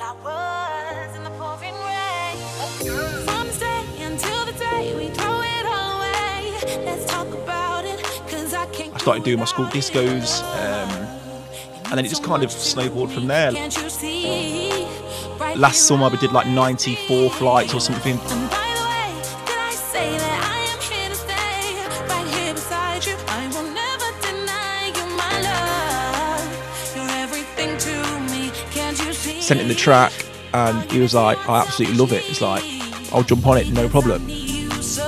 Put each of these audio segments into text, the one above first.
flowers in the pouring rain. From day until the day we throw it away. Let's talk about it, cause I can't. I started doing my school discos, um, and then it just kind of snowballed from there. Can't you see? Right Last summer we did like 94 flights or something. Sent him the track, and he was like, "I absolutely love it." It's like, "I'll jump on it, no problem." You so,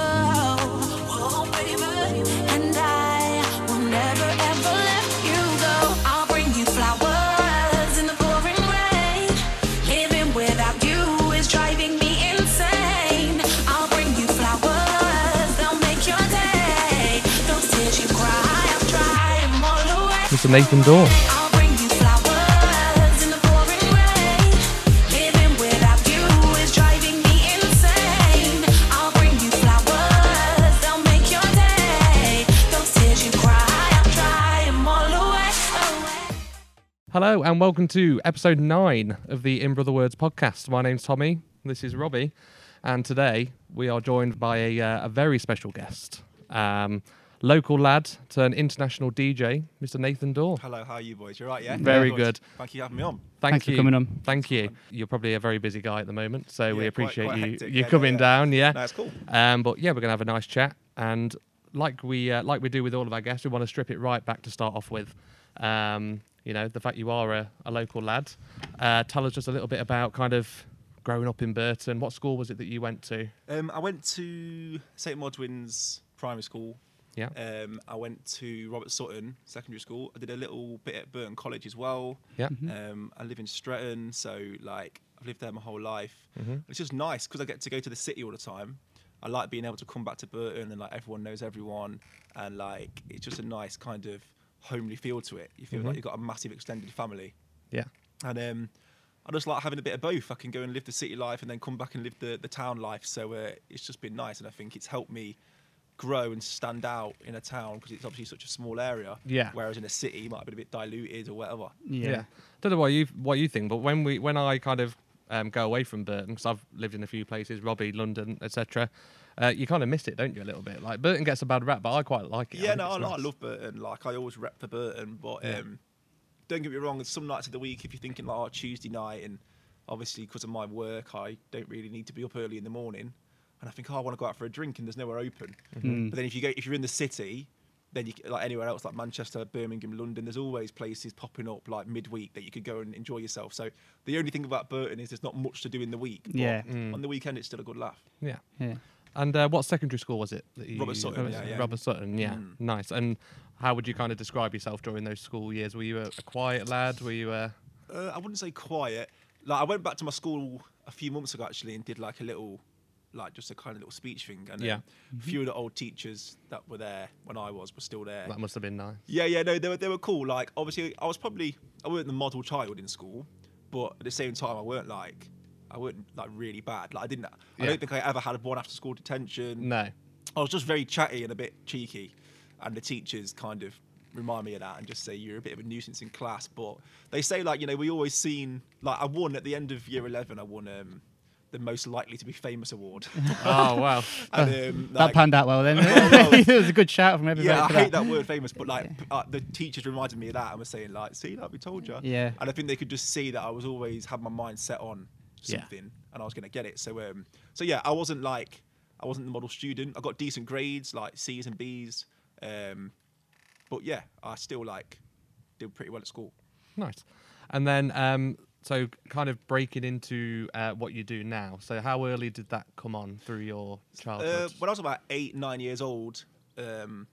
oh Hello and welcome to episode nine of the In Brother Words podcast. My name's Tommy. This is Robbie, and today we are joined by a, uh, a very special guest, um, local lad turned international DJ, Mr. Nathan Dawe. Hello, how are you boys? You're right, yeah. Very Good. good. Thank you for having me on. Thank Thanks for you coming on. Thank you. You're probably a very busy guy at the moment, so we Yeah, quite- appreciate quite you hectic. you Yeah, coming yeah. down. Yeah. No, cool. Um, but yeah, we're gonna have a nice chat, and like we uh, like we do with all of our guests, we want to strip it right back to start off with. Um, you know, the fact you are a, a local lad. Uh, tell us just a little bit about kind of growing up in Burton. What school was it that you went to? Um, I went to St Modwen's Primary School. Yeah. Um, I went to Robert Sutton Secondary School. I did a little bit at Burton College as well. Yeah. Um, I live in Stretton, so like I've lived there my whole life. Mhm. It's just nice because I get to go to the city all the time. I like being able to come back to Burton and like everyone knows everyone, and like it's just a nice kind of homely feel to it. You feel Mhm. like you've got a massive extended family, Yeah. and um, I just like having a bit of both. I can go and live the city life and then come back and live the, the town life. So uh, it's just been nice, and I think it's helped me grow and stand out in a town because it's obviously such a small area. Yeah. Whereas in a city, you might have been a bit diluted or whatever. Yeah. I don't know what you what you think, but when we when I kind of um, go away from Burton, because I've lived in a few places, Robbie, London, etc. Uh, you kind of miss it, don't you, a little bit? Like Burton gets a bad rap, but I quite like it. Yeah, think no, it's I, I love Burton. Like I always rep for Burton, but Yeah. um, don't get me wrong. Some nights of the week, if you're thinking like oh, Tuesday night, and obviously because of my work, I don't really need to be up early in the morning, and I think oh, I want to go out for a drink, and there's nowhere open. Mm. But then if you go, if you're in the city, then you c- like anywhere else, like Manchester, Birmingham, London, there's always places popping up like midweek that you could go and enjoy yourself. So the only thing about Burton is there's not much to do in the week. but Yeah. Mm. On the weekend, it's still a good laugh. Yeah. Yeah. And uh, what secondary school was it? That you, Robert Sutton, yeah, yeah. Robert Sutton, yeah, Mm. nice. And how would you kind of describe yourself during those school years? Were you a, a quiet lad? Were you a Uh, I wouldn't say quiet. Like I went back to my school a few months ago actually and did like a little, like just a kind of little speech thing. And Yeah. a few of the old teachers that were there when I was were still there. that must have been nice? Yeah, yeah, no, they were they were cool. Like obviously, I was probably I weren't the model child in school, but at the same time, I weren't like I weren't like really bad. Like I didn't. I don't think I ever had one after school detention. No. I was just very chatty and a bit cheeky, and the teachers kind of remind me of that and just say you're a bit of a nuisance in class. But they say like you know we always seen like I won at the end of year eleven. I won um, the most likely to be famous award. Oh wow. and, um, That like- panned out well then. Well, well. it was a good shout from everybody. yeah, I hate that word famous, but like Yeah. uh, the teachers reminded me of that and were saying like, see, like we told you. Yeah. And I think they could just see that I was always had my mind set on Yeah. something and I was gonna get it. So um, so yeah, I wasn't like I wasn't the model student. I got decent grades like C's and B's. Um, but yeah, I still like did pretty well at school. Nice. And then, um, so kind of breaking into uh, what you do now. So how early did that come on through your Uh, childhood? when I was about eight, nine years old, um,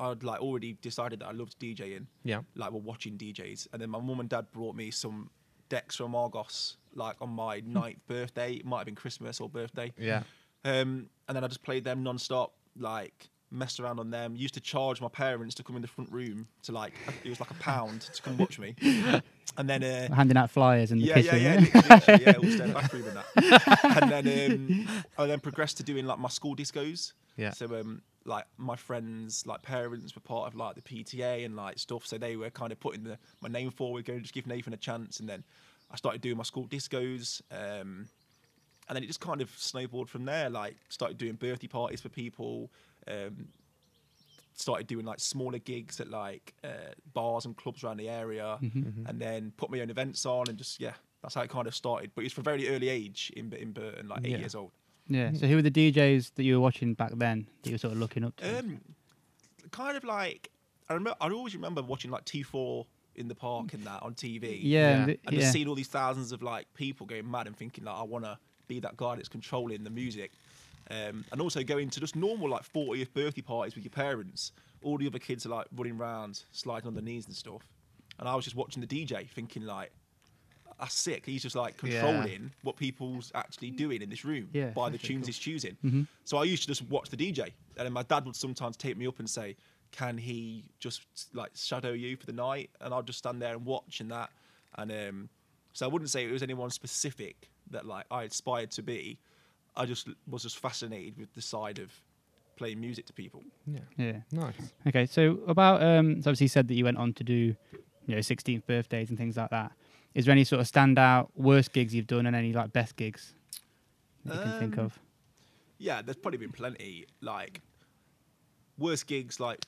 I'd like already decided that I loved DJing. yeah. like we're watching DJs, and then my mum and dad brought me some decks from Argos, like on my ninth birthday. It might have been Christmas or birthday. Yeah. Um, and then I just played them non-stop, like messed around on them. Used to charge my parents to come in the front room to like it was like a pound to come watch me. And then uh, Handing out flyers in the yeah, kitchen. yeah, yeah, yeah, all staying in the bathroom and that. and then um, I then progressed to doing like my school discos. Yeah. So um, like my friends, like parents were part of like the PTA and like stuff. So they were kind of putting the my name forward, going to just give Nathan a chance. And then I started doing my school discos. Um, and then it just kind of snowballed from there. Like started doing birthday parties for people. Um, started doing like smaller gigs at like uh, bars and clubs around the area, and then put my own events on, and just yeah, that's how it kind of started. But it's from a very early age in in Burton, like eight Yeah. years old. Yeah. So who were the DJs that you were watching back then that you were sort of looking up to? Um, kind of like I remember. I always remember watching like T four in the park and that on TV. yeah. Yeah. And, the- and yeah. just seeing all these thousands of like people going mad and thinking like I want to be that guy that's controlling the music, um, and also going to just normal like 40th birthday parties with your parents. All the other kids are like running around, sliding on their knees and stuff, and I was just watching the DJ, thinking like. That's sick. He's just like Yeah. controlling what people's actually doing in this room Yeah, by the tunes cool. he's choosing. Mm-hmm. So I used to just watch the DJ, and then my dad would sometimes take me up and say, "Can he just like shadow you for the night?" And I'd just stand there and watch and that. And um, so I wouldn't say it was anyone specific that like I aspired to be. I just was just fascinated with the side of playing music to people. Yeah. Yeah. Nice. Okay. So about um, so obviously you said that you went on to do, you know, 16th birthdays and things like that. Is there any sort of standout worst gigs you've done and any like best gigs that you can think Um, of? Yeah, there's probably been plenty like worst gigs like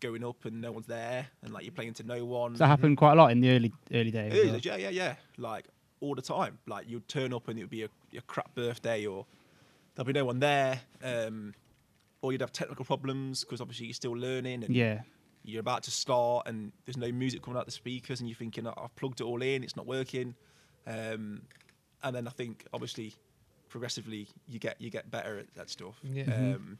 going up and no one's there and like you're playing to no one. Does that happened quite a lot in the early early days. It as well? yeah, yeah, yeah. Like all the time. Like you'd turn up and it would be a, a crap birthday, or there'll be no one there, um, or you'd have technical problems because obviously you're still learning and Yeah. you're about to start and there's no music coming out the speakers and you're thinking "Oh, I've plugged it all in, it's not working, um, and then I think obviously progressively you get you get better at that stuff. Yeah. Um,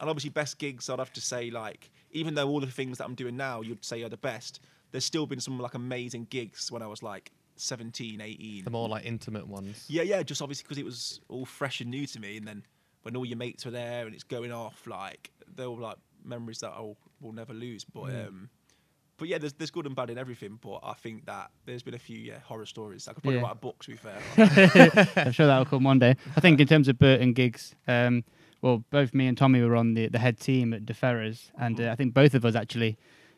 and obviously best gigs I'd have to say like even though all the things that I'm doing now you'd say are the best, there's still been some like amazing gigs when I was like 17, 18. The more like intimate ones. Yeah, yeah, just obviously because it was all fresh and new to me, and then when all your mates were there and it's going off, like they're all like memories that I will, will never lose. But um, but yeah, there's there's good and bad in everything. But I think that there's been a few yeah horror stories. I could probably Yeah. write a book to be fair. I'm sure that'll come one day. I think in terms of Burton gigs, um, well, both me and Tommy were on the, the head team at DeFerrers, and uh, I think both of us actually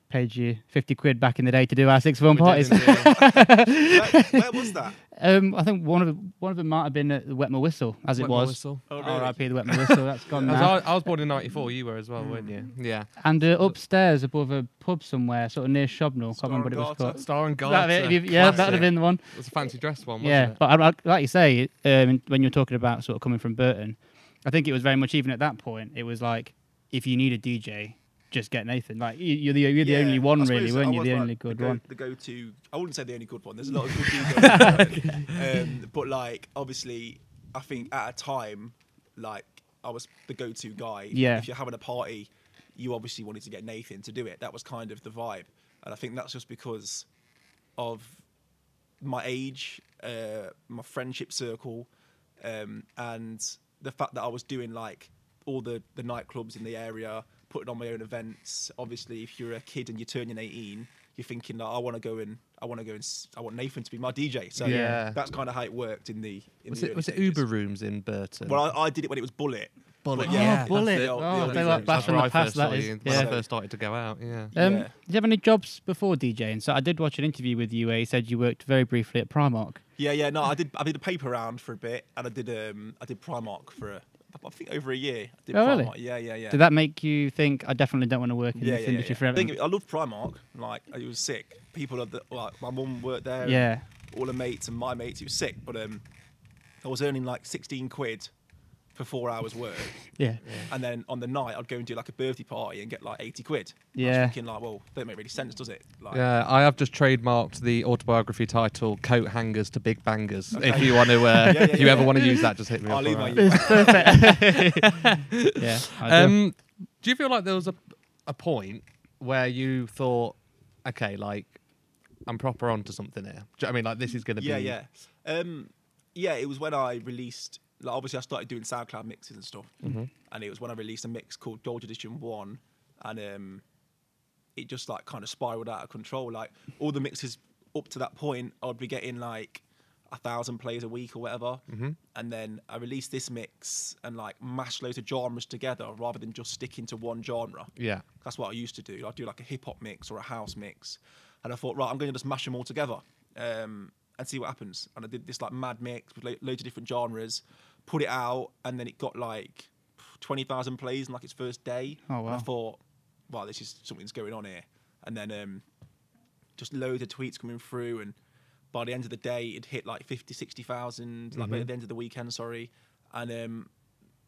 paid you 50 quid back in the day to do our six form We parties. indeed. where, where was that? um, I think one of the, one of them might have been at the Wetmore Whistle, as it was. Whistle. Oh, really? R.I.P. the Wetmore Whistle. That's gone now. I, I was born in '94. You were as well, weren't you? Yeah. And uh, upstairs above a pub somewhere, sort of near Shobnall. Star Can't remember what it was and called. Star and That Garter. have it? yeah, that'd have been the one. It was a fancy dress one, wasn't Yeah, it? but I, I, like you say, um, when you're talking about sort of coming from Burton, I think it was very much even at that point. It was like if you need a DJ, just get Nathan. Like you- you're the you're the Yeah, only one really, weren't you? The like, only good the go, one. The go-to. I wouldn't say the only good one. There's a lot of good DJs. um, but like, obviously, I think at a time, like, I was the go-to guy. Yeah. If you're having a party, you obviously wanted to get Nathan to do it. That was kind of the vibe, and I think that's just because of my age, uh, my friendship circle, um, and the fact that I was doing like all the the nightclubs in the area, putting on my own events. Obviously, if you're a kid and you're turning 18, you're thinking that I want to go and I want to go and I want Nathan to be my DJ. So Yeah. that's kind of how it worked in the. In Was the it early was it. Uber rooms in Burton? Well, I, I did it when it was Bullet. Bullet. But yeah, yeah, Bullet. it. the old- Oh, the old they days. like That's back from the I past. first That saw is. you, when Yeah. I first started to go out. Yeah. Um, Yeah. Did you have any jobs before DJing? So I did watch an interview with you where you said you worked very briefly at Primark. Yeah, yeah. No, I did. I did a paper round for a bit, and I did. Um, I did Primark for a, I think over a year. I did Oh, really? Yeah, yeah, yeah. Did that make you think I definitely don't want to work in yeah, this yeah, industry yeah. forever? Think I love Primark. Like it was sick. People the, like my mum worked there. Yeah. All the mates and my mates. It was sick. But um, I was earning like 16 quid for four hours work, Yeah. and then on the night I'd go and do like a birthday party and get like 80 quid. I Yeah. was thinking like, well, don't make really sense, does it? Like, Yeah, I have just trademarked the autobiography title "Coat Hangers to Big Bangers." If you want to, uh, Yeah, yeah, if you yeah. ever want to use that, just hit me I'll up. email alright. you. Yeah. I do. Um, do you feel like there was a a point where you thought, okay, like I'm proper onto something here? Do you know what I mean, like this is going to yeah, be. yeah, um, yeah. It was when I released. Like, obviously, I started doing SoundCloud mixes and stuff, Mm-hmm. and it was when I released a mix called Gold Edition One, and um, it just like kind of spiraled out of control. Like all the mixes up to that point, I'd be getting like a thousand plays a week or whatever, Mm-hmm. and then I released this mix and like mashed loads of genres together rather than just sticking to one genre. Yeah. That's what I used to do. I'd do like a hip hop mix or a house mix, and I thought, right, I'm going to just mash them all together. Um, and see what happens. And I did this like mad mix with lo- loads of different genres, put it out, and then it got like twenty thousand plays in like its first day. Oh, And I thought, wow, this is something's going on here. And then um, just loads of tweets coming through, and by the end of the day, it hit like 50, 60,000, like by the end of the weekend, sorry. And um,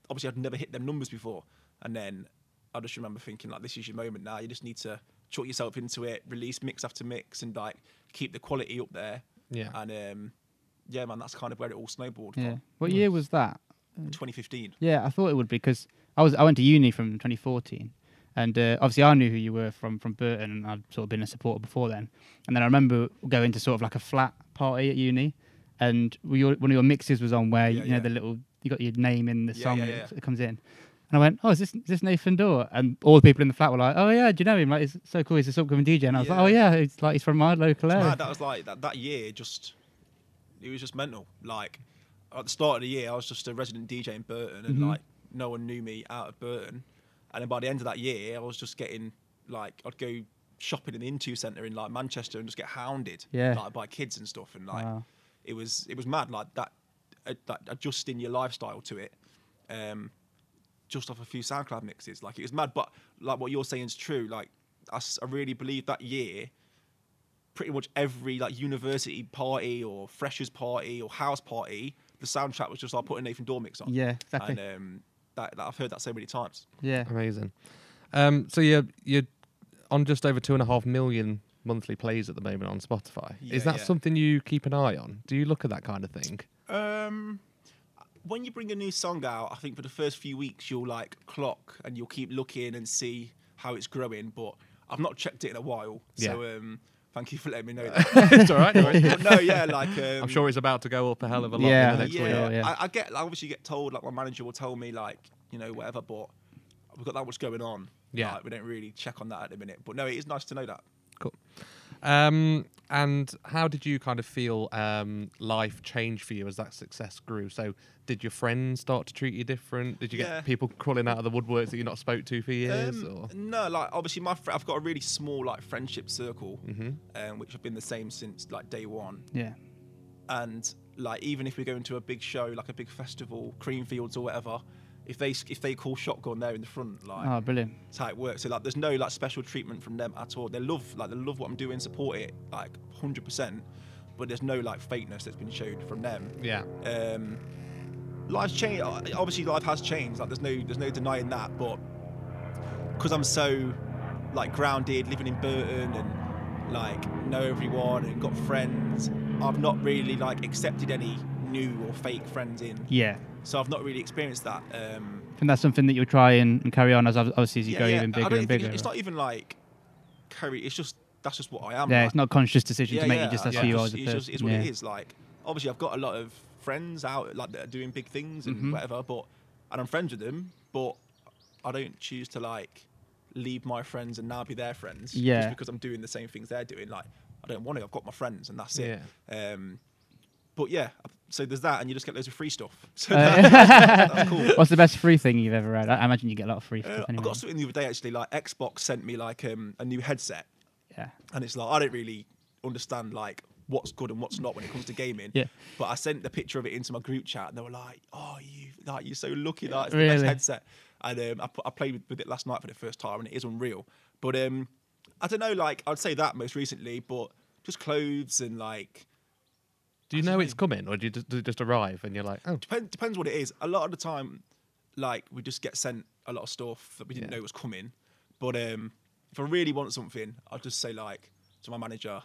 obviously, I'd never hit them numbers before. And then I just remember thinking, like, this is your moment now. You just need to chuck yourself into it, release mix after mix, and like keep the quality up there. Yeah. And um, yeah, man, that's kind of where it all snowballed. Yeah. From. What year was that? 2015. Yeah, I thought it would be because I was I went to uni from 2014, and uh, obviously I knew who you were from from Burton, and I'd sort of been a supporter before then. And then I remember going to sort of like a flat party at uni, and we, one of your mixes was on where Yeah, you know yeah. the little you got your name in the Yeah, song yeah, yeah. it, it comes in. And I went, oh, is this is this Nathan Dawe? And all the people in the flat were like, oh yeah, do you know him? Like, it's so cool. He's this upcoming DJ. And I was like, oh yeah, it's like he's from my local area. mad, that was like that, that year just it was just mental like at the start of the year i was just a resident dj in burton and Mhm. like no one knew me out of burton and then by the end of that year i was just getting like i'd go shopping in the into centre in like manchester and just get hounded Yeah. like by kids and stuff and like Wow. it was it was mad like that uh, that adjusting your lifestyle to it um just off a few SoundCloud mixes. Like it was mad, but like what you're saying is true. Like I really believe that year, pretty much every like university party or freshers party or house party, the soundtrack was just like putting Nathan Dawe mix on. Yeah, exactly. And um, that, that I've heard that so many times. yeah. Amazing. Um, so you're you're on just over two and a half million monthly plays at the moment on Spotify. Yeah, Is that yeah. something you keep an eye on? Do you look at that kind of thing? Um, when you bring a new song out, I think for the first few weeks you'll like clock and you'll keep looking and see how it's growing. But I've not checked it in a while, so um, thank you for letting me know that. it's all right. no no, yeah, like um, I'm sure it's about to go up a hell of a lot Yeah, in the next yeah, week. sure, yeah. I, I get I obviously get told like my manager will tell me like you know whatever, but we've got that much going on. Yeah. like, we don't really check on that at the minute. But no, it is nice to know that. Cool. Um, and how did you kind of feel um, life change for you as that success grew? So, did your friends start to treat you different? Did you Yeah. get people crawling out of the woodworks that you not spoke to for years? Um, or? no, like obviously my fr- I've got a really small like friendship circle, Mhm. um, which have been the same since like day one. Yeah. and like even if we go into a big show like a big festival creamfields or whatever if they if they call shotgun there in the front like Oh, brilliant. that's how it works so like there's no like special treatment from them at all they love like they love what i'm doing support it like 100% but there's no like fakeness that's been showed from them Yeah. um life's changed obviously life has changed like there's no there's no denying that but because i'm so like grounded living in burton and like know everyone and got friends i've not really like accepted any new or fake friends in Yeah. So i've not really experienced that um And that's something that you'll try and, and carry on as ob- obviously as you yeah, go yeah, even bigger and bigger. it's not even like carry it's just that's just what i am yeah, like. it's not a conscious decision yeah, to make. yeah, you just that's yeah, who you are as a person. just, it's what it is. Like, obviously, I've got a lot of friends out like that are doing big things and Mhm. whatever, but and I'm friends with them, but I don't choose to like leave my friends and now be their friends Yeah. just because I'm doing the same things they're doing. Like, I don't want to. I've got my friends, and that's it. Um, but yeah, so there's that, and you just get loads of free stuff. So Uh, that- that's cool. What's the best free thing you've ever read? I, I imagine you get a lot of free Uh, stuff I anyway. got something the other day actually. Like Xbox sent me like um, a new headset, yeah. and it's like I don't really understand like what's good and what's not when it comes to gaming. Yeah. But I sent the picture of it into my group chat, and they were like, "Oh, you like you're so lucky that it's the best Really? headset." And um, I, put, I played with, with it last night for the first time, and it is unreal. But um, I don't know, like I'd say that most recently, but just clothes and like Do you know it's coming, or do you just, does it just arrive and you're like, oh, depends depends what it is. A lot of the time, like we just get sent a lot of stuff that we didn't Yeah. know was coming. But um, if I really want something, I'll just say like to my manager,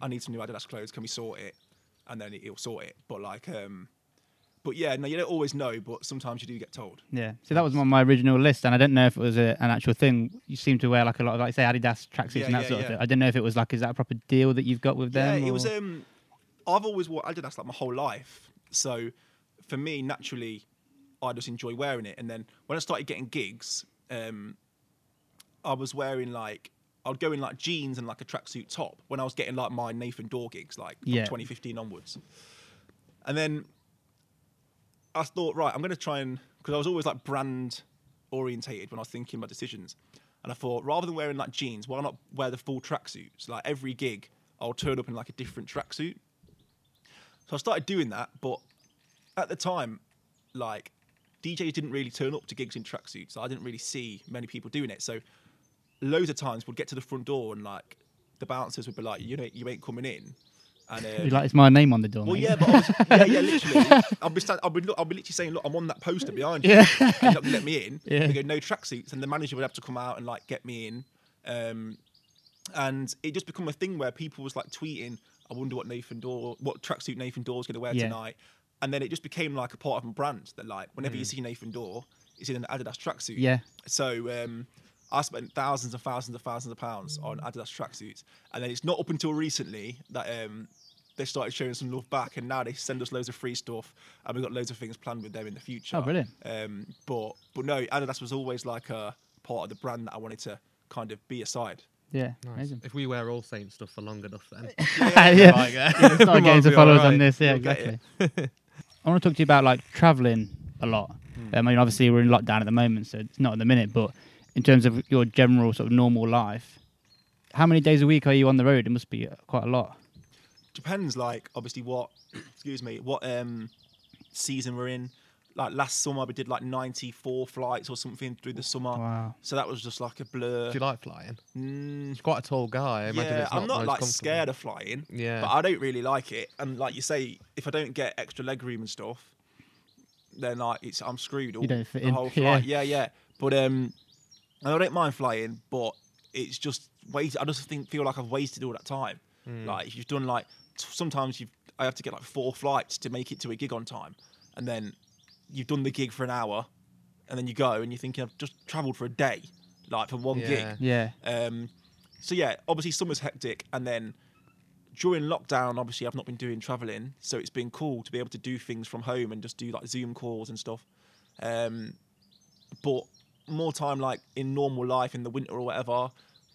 "I need some new Adidas clothes. Can we sort it?" And then he'll sort it. But like, um, but yeah, no, you don't always know. But sometimes you do get told. Yeah. So that was on my original list, and I don't know if it was a, an actual thing. You seem to wear like a lot of like say Adidas tracksuits Yeah, and that yeah, sort of yeah. thing. I don't know if it was like is that a proper deal that you've got with them? yeah, it was. or- Um, I've always worn Adidas like my whole life, so for me, naturally, I just enjoy wearing it. And then when I started getting gigs, um, I was wearing like I'd go in like jeans and like a tracksuit top when I was getting like my Nathan Dawe gigs, like from Yeah. 2015 onwards. And then I thought, right, I'm going to try and because I was always like brand orientated when I was thinking my decisions. And I thought, rather than wearing like jeans, why not wear the full tracksuits? Like every gig, I'll turn up in like a different tracksuit. So I started doing that, but at the time, like DJs didn't really turn up to gigs in tracksuits. I didn't really see many people doing it. So loads of times we'd get to the front door and like the bouncers would be like, "You know, you ain't coming in." And um, like, it's my name on the door. well, mate." yeah, but I was, yeah, yeah, literally. I'll be, stand, I'll be, I'll be literally saying, "Look, I'm on that poster behind you." Yeah. and you're not gonna let me in. Yeah. They go, "No tracksuits," and the manager would have to come out and like get me in. Um, and it just become a thing where people was like tweeting, "I wonder what Nathan Dawe, what tracksuit Nathan Dawe's going to wear Yeah. tonight," and then it just became like a part of my brand that like whenever you see Nathan Dawe, it's in an Adidas tracksuit. Yeah. So um, I spent thousands and thousands and thousands of pounds on Adidas tracksuits, and then it's not up until recently that um, they started showing some love back, and now they send us loads of free stuff, and we've got loads of things planned with them in the future. Oh, brilliant. Um, but but no, Adidas was always like a part of the brand that I wanted to kind of be aside. Yeah. Nice. Amazing. If we wear all Saints stuff for long enough, then yeah. Like, uh, Start we getting might some followers alright. on this. Yeah, You'll exactly. I want to talk to you about like traveling a lot. Hmm. Um, I mean, obviously we're in lockdown at the moment, so it's not at the minute. But in terms of your general sort of normal life, how many days a week are you on the road? It must be uh, quite a lot. depends like obviously what excuse me what um season we're in like last summer we did like 94 flights or something through the summer Wow. so that was just like a blur Do you like flying? Mm, He's quite a tall guy. I imagine yeah, not I'm not like scared of flying Yeah. but i don't really like it and like you say if i don't get extra leg room and stuff then like it's i'm screwed all, don't fit the in, whole flight yeah yeah but um i don't mind flying but it's just wait i just think feel like i've wasted all that time Hmm. like if you've done like t- sometimes you've i have to get like four flights to make it to a gig on time and then you've done the gig for an hour and then you go and you're thinking i've just traveled for a day like for one Yeah. gig Yeah. um, so yeah, obviously summer's hectic, and then during lockdown, obviously I've not been doing traveling, so it's been cool to be able to do things from home and just do like Zoom calls and stuff. Um, but more time like in normal life in the winter or whatever,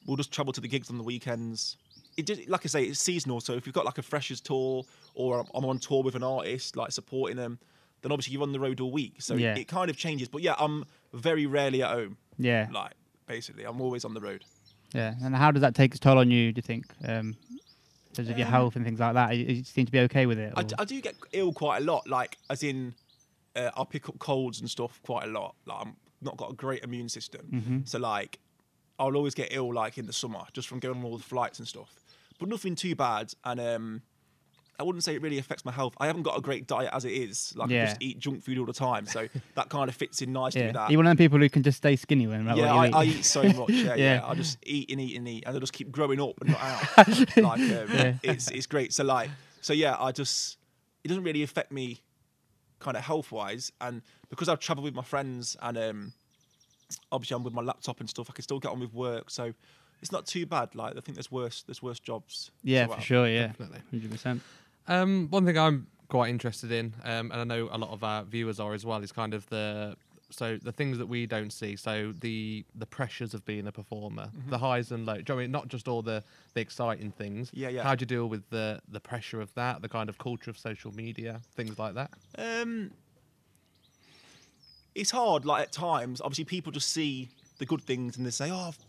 we'll just travel to the gigs on the weekends. It just, like I say, it's seasonal. So if you've got like a freshers tour or I'm on tour with an artist, like supporting them, then obviously you're on the road all week. So Yeah. it kind of changes. But yeah, I'm very rarely at home. Yeah. Like basically, I'm always on the road. Yeah. And how does that take its toll on you? Do you think, um, in terms of your Um, health and things like that? You, you seem to be okay with it. I, d- I do get ill quite a lot, like as in uh, I'll pick up colds and stuff quite a lot. Like I'm not got a great immune system, Mhm. so like I'll always get ill like in the summer just from going on all the flights and stuff. But nothing too bad, and um, I wouldn't say it really affects my health. I haven't got a great diet as it is. Like I just eat junk food all the time, so that kind of fits in nicely yeah. with that. You're one of them people who can just stay skinny when like, yeah, I, you I eat. eat so much. Yeah, yeah, Yeah. I just eat and eat and eat, and I just keep growing up and not out. like, um, Yeah. it's it's great. So like, so yeah, I just it doesn't really affect me, kind of health wise, and because I've travelled with my friends and um, obviously I'm with my laptop and stuff, I can still get on with work. So it's not too bad. Like I think there's worse there's worse jobs. yeah, as for sure. Yeah. Definitely. Hundred percent. Um, one thing I'm quite interested in, um, and I know a lot of our viewers are as well, is kind of the so the things that we don't see. So the the pressures of being a performer, Mm-hmm. the highs and lows. Do you know I mean not just all the the exciting things? Yeah, yeah. How do you deal with the the pressure of that, the kind of culture of social media, things like that? Um, it's hard. Like at times, obviously, people just see the good things and they say, "Oh, I've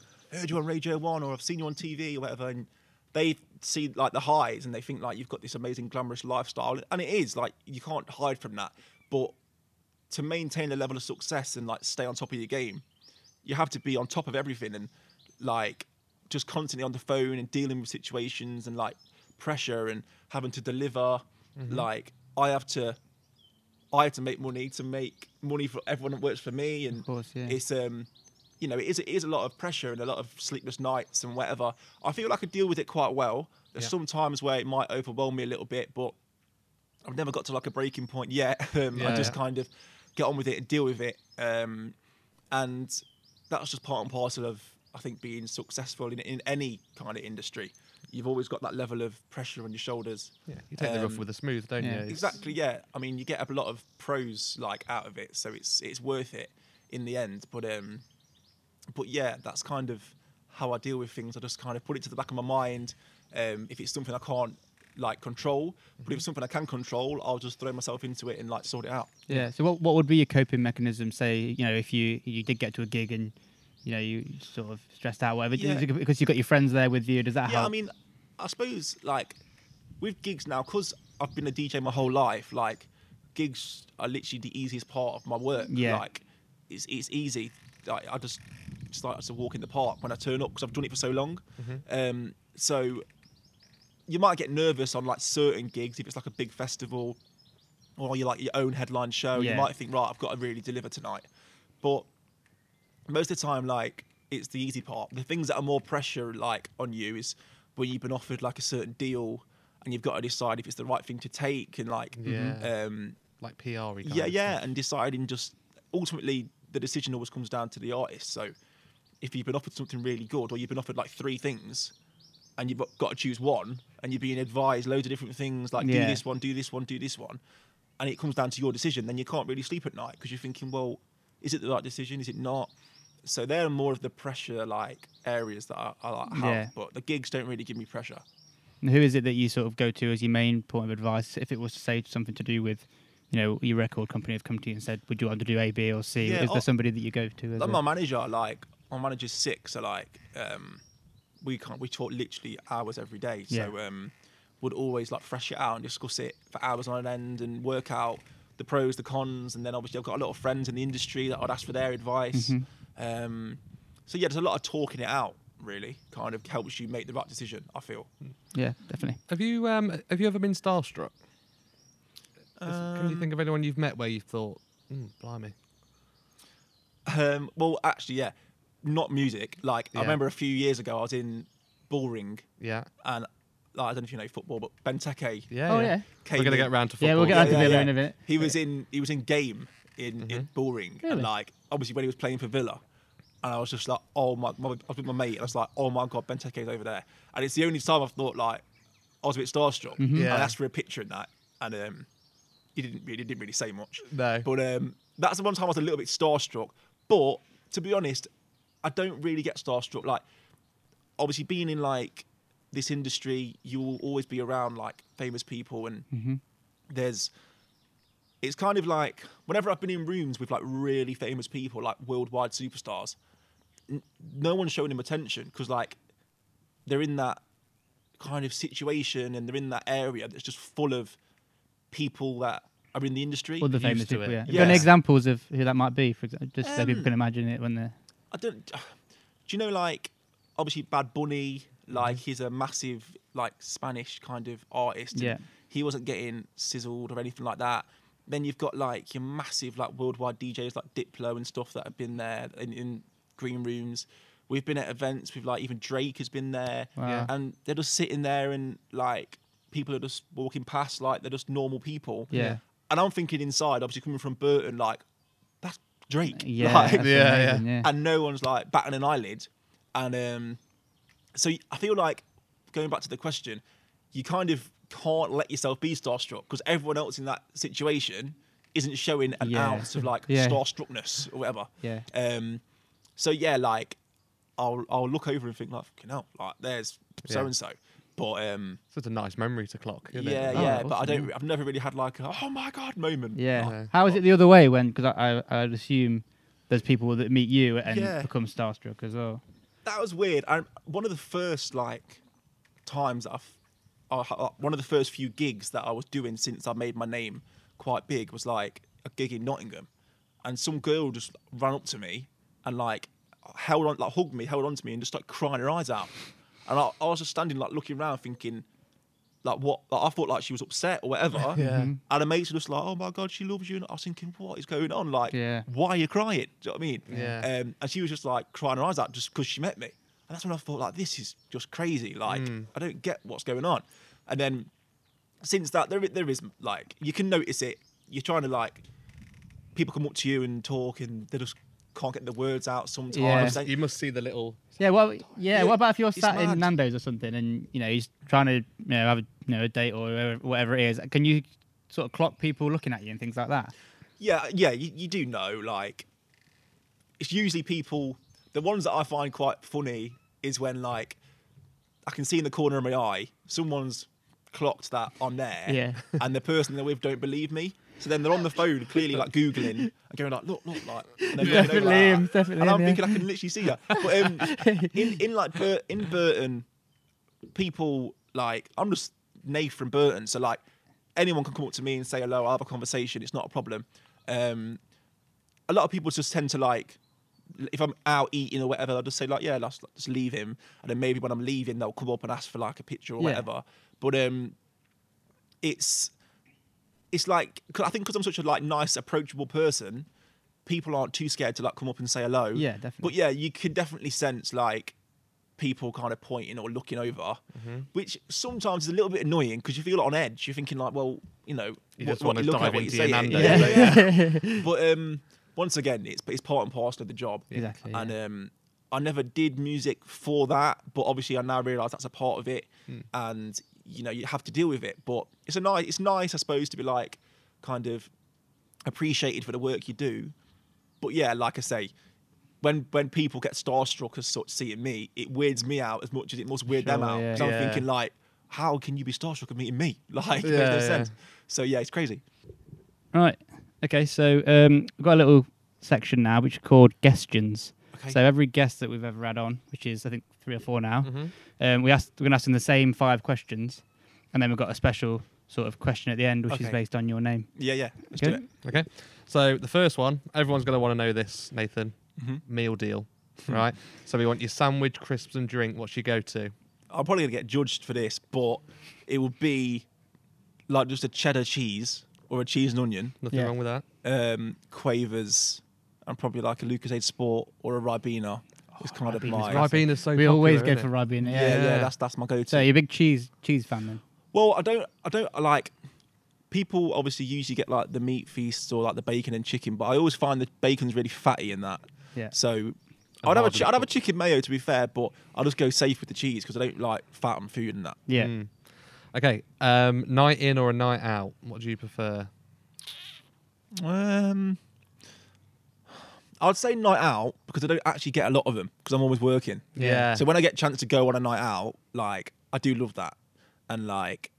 heard you on Radio One, or I've seen you on TV, or whatever," and they see like the highs and they think like you've got this amazing glamorous lifestyle, and it is like you can't hide from that. But to maintain a level of success and like stay on top of your game, you have to be on top of everything and like just constantly on the phone and dealing with situations and like pressure and having to deliver. Like I have to, I have to make money to make money for everyone that works for me, and Of course, yeah. it's um, you know, it is it is a lot of pressure and a lot of sleepless nights and whatever. I feel like I deal with it quite well. There's Yeah. some times where it might overwhelm me a little bit, but I've never got to like a breaking point yet. Um, I just yeah. kind of get on with it and deal with it. Um, and that's just part and parcel of I think being successful in, in any kind of industry. You've always got that level of pressure on your shoulders. Yeah, you take the rough Um, with the smooth, don't yeah. you? It's- Exactly. Yeah. I mean, you get a lot of pros like out of it, so it's it's worth it in the end. But um, but yeah, that's kind of how I deal with things. I just kind of put it to the back of my mind. Um, if it's something I can't like control, but if it's something I can control, I'll just throw myself into it and like sort it out. Yeah. So what what would be your coping mechanism? Say you know if you you did get to a gig and you know you sort of stressed out whatever Yeah. Because you've got your friends there with you. Does that Yeah, help? I mean, I suppose like with gigs now, because I've been a DJ my whole life. Like gigs are literally the easiest part of my work. Yeah. Like it's it's easy. Like I just start to walk in the park when I turn up because I've done it for so long. Um, so you might get nervous on like certain gigs if it's like a big festival or you like your own headline show. You might think, right, I've got to really deliver tonight. But most of the time, like it's the easy part. The things that are more pressure, like on you, is when you've been offered like a certain deal and you've got to decide if it's the right thing to take and like, Yeah. um, Like PR. yeah, yeah, and deciding just ultimately the decision always comes down to the artist. So if you've been offered something really good, or you've been offered like three things, and you've got to choose one, and you're being advised loads of different things like do this one, do this one, do this one, and it comes down to your decision, then you can't really sleep at night because you're thinking, well, is it the right decision? Is it not? So they're more of the pressure like areas that I, I like have, Yeah. but the gigs don't really give me pressure. And who is it that you sort of go to as your main point of advice if it was to say something to do with, you know, your record company have come to you and said, "Would you want to do A, B, or C?" Yeah, is there somebody that you go to? As like my manager, like my manager's sick, so like um, we can't we talk literally hours every day. So um, would always like fresh it out and discuss it for hours on end and work out the pros, the cons, and then obviously I've got a lot of friends in the industry that I'd ask for their advice. Mhm. Um, so yeah, there's a lot of talking it out. Really, kind of helps you make the right decision. I feel. yeah, definitely. Have you um have you ever been starstruck? Is- Can you Um, think of anyone you've met where you thought, mm, blimey? Um, well, actually, yeah, not music. Like I remember a few years ago, I was in Bullring, Yeah. and like, I don't know if you know football, but Benteke Yeah. Oh, yeah. yeah. came We're gonna in. get round to football. Yeah, we'll get Yeah, to yeah, Villa yeah. in a bit. He was in he was in game in in Bullring, Really? and like obviously when he was playing for Villa, and I was just like, oh my, my I was with my mate, and I was like, oh my god, Benteke's over there, and it's the only time I've thought like I was a bit starstruck. Mm-hmm. Yeah. I asked for a picture and that, and um, he didn't really didn't really say much. No. but um, that's the one time I was a little bit starstruck. But to be honest, I don't really get starstruck. Like obviously being in like this industry, you will always be around like famous people and Mm-hmm. there's it's kind of like whenever I've been in rooms with like really famous people, like worldwide superstars, n- no one's showing them attention because like they're in that kind of situation and they're in that area that's just full of people that are in the industry. Other Used famous to people, it. yeah. Have got any examples of who that might be, for example, just so people Um, can imagine it when they're. I don't. Do you know like obviously Bad Bunny? Mm-hmm. Like he's a massive like Spanish kind of artist. Yeah. He wasn't getting sizzled or anything like that. Then you've got like your massive like worldwide DJs like Diplo and stuff that have been there in, in green rooms. We've been at events with like even Drake has been there, Wow. Yeah. and they're just sitting there and like people are just walking past like they're just normal people. Yeah. And I'm thinking inside, obviously coming from Burton, like Drake. Yeah, Like, that's Yeah, amazing, yeah. and no one's like batting an eyelid. And um, so I feel like going back to the question, you kind of can't let yourself be starstruck because everyone else in that situation isn't showing an Yeah. ounce of like Yeah. starstruckness or whatever. Yeah. Um, so yeah, like I'll I'll look over and think like, fucking hell, like there's so and so. But um, Such a nice memory to clock. Isn't yeah, it? Oh, yeah, but I don't. I've never really had like a oh my god moment. Yeah. Yeah. How is it the other way when? Because I, I, I'd assume there's people that meet you and Yeah. become starstruck as well. that was weird. And one of the first like times I've, I, I- one of the first few gigs that I was doing since I made my name quite big was like a gig in Nottingham, and some girl just ran up to me and like held on, like hugged me, held on to me, and just like crying her eyes out. And I, I was just standing like looking around, thinking. Like what? Like I thought like she was upset or whatever. Yeah. And the mates were just like, "Oh my god, she loves you." And I was thinking, "What is going on? Like, Yeah. why are you crying?" Do you know what I mean? Yeah. Um, and she was just like crying her eyes out just because she met me. And that's when I thought, like, this is just crazy. Like, Mm. I don't get what's going on. And then since that, there, i- there is like, you can notice it. You're trying to like, people come up to you and talk, and they just can't get the words out sometimes. Yeah. They- You must see the little. Yeah, well, yeah. Yeah, what about if you're it's sat in. Nando's or something, and you know he's trying to, you know, have a, you know, a date or whatever, whatever it is? Can you sort of clock people looking at you and things like that? Yeah, yeah, you, you do know. Like, it's usually people. The ones that I find quite funny is when like I can see in the corner of my eye someone's clocked that I'm there, Yeah. and the person they're with don't believe me. So then they're on the phone, clearly like googling and going like, look, look, like. And then Definitely like him, definitely And I'm him, yeah. thinking I can literally see her. But um, in in like Bur- in Burton, people like I'm just Nate from Burton, so like anyone can come up to me and say hello. I'll have a conversation. It's not a problem. Um, a lot of people just tend to like if I'm out eating or whatever, I'll just say like, yeah, let's just leave him, and then maybe when I'm leaving, they'll come up and ask for like a picture or Yeah. whatever. But um, it's it's like 'cause I think because I'm such a like nice, approachable person, people aren't too scared to like come up and say hello. Yeah, definitely. But yeah, you can definitely sense like people kind of pointing or looking over, Mm-hmm. which sometimes is a little bit annoying because you feel on edge. You're thinking like, well, you know, You what, just what wanna you look dive you into say. your it. Nando's, Yeah, yeah. but um, once again, it's it's part and parcel of the job. Exactly, And yeah. um, I never did music for that, but obviously I now realise that's a part of it, Hmm. and you know you have to deal with it. But it's a nice, it's nice, I suppose, to be like kind of appreciated for the work you do. But yeah, like I say, when when people get starstruck as such seeing me, it weirds me out as much as it must weird them Sure, out. yeah. 'Cause I'm Yeah. thinking like, how can you be starstruck of meeting me? Like, it Yeah, makes no yeah. sense. So yeah, it's crazy. Right. Okay, so um, we've got a little section now which is called guestions. Okay. So every guest that we've ever had on, which is I think three or four now, Mm-hmm. um, we asked we're gonna ask them the same five questions, and then we've got a special sort of question at the end, which is based on your name. Yeah, yeah. Let's Okay. do it. Okay. So the first one, everyone's going to want to know this, Nathan. Mhm. Meal deal, right? so we want your sandwich, crisps, and drink. What's your go-to? I'm probably gonna get judged for this, but it would be like just a cheddar cheese or a cheese and onion, Nothing Yeah. wrong with that. um, quavers, and probably like a Lucozade Sport or a Ribena. It's kind of Ribena's my classic. Ribena's so we always go for it? Ribena. yeah, Yeah. yeah, Yeah. That's that's my go-to. So you're a big cheese cheese fan then? Well, I don't, I don't like. People obviously usually get like the meat feasts or like the bacon and chicken, but I always find the bacon's really fatty in that. Yeah. So I'd have a chi- I'd have a chicken mayo to be fair, but I'll just go safe with the cheese because I don't like fat and food and that. Yeah. Mm. Okay. Um, night in or a night out? What do you prefer? Um, I'd say night out because I don't actually get a lot of them because I'm always working. Yeah. So when I get a chance to go on a night out, like I do love that, and like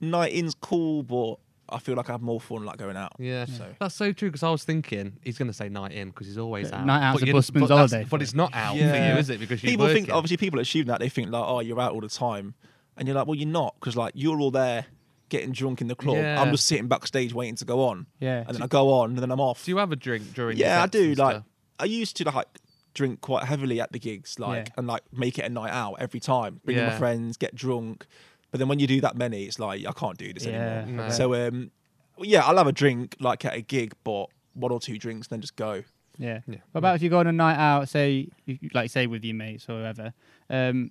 night in's cool, but I feel like I have more fun like going out. Yeah, So that's so true. Because I was thinking he's going to say night in because he's always But out. night out's But a you- busman's but that's- holiday for But it's not out for Yeah. you, is it? Because you're people think obviously people assume that they think like oh you're out all the time, and you're like well you're not because like you're all there getting drunk in the club. Yeah. I'm just sitting backstage waiting to go on, Yeah. and then I go on and then I'm off. Do you have a drink during? your yeah, I do. Like stuff? I used to like drink quite heavily at the gigs, like Yeah. and like make it a night out every time. Bring in my friends, get drunk. But then when you do that many, it's like I can't do this Yeah, anymore. No. So um, yeah, I'll have a drink like at a gig, but one or two drinks, then just go. Yeah. Yeah. What about if you go on a night out, say, like say with your mates or whoever? Um,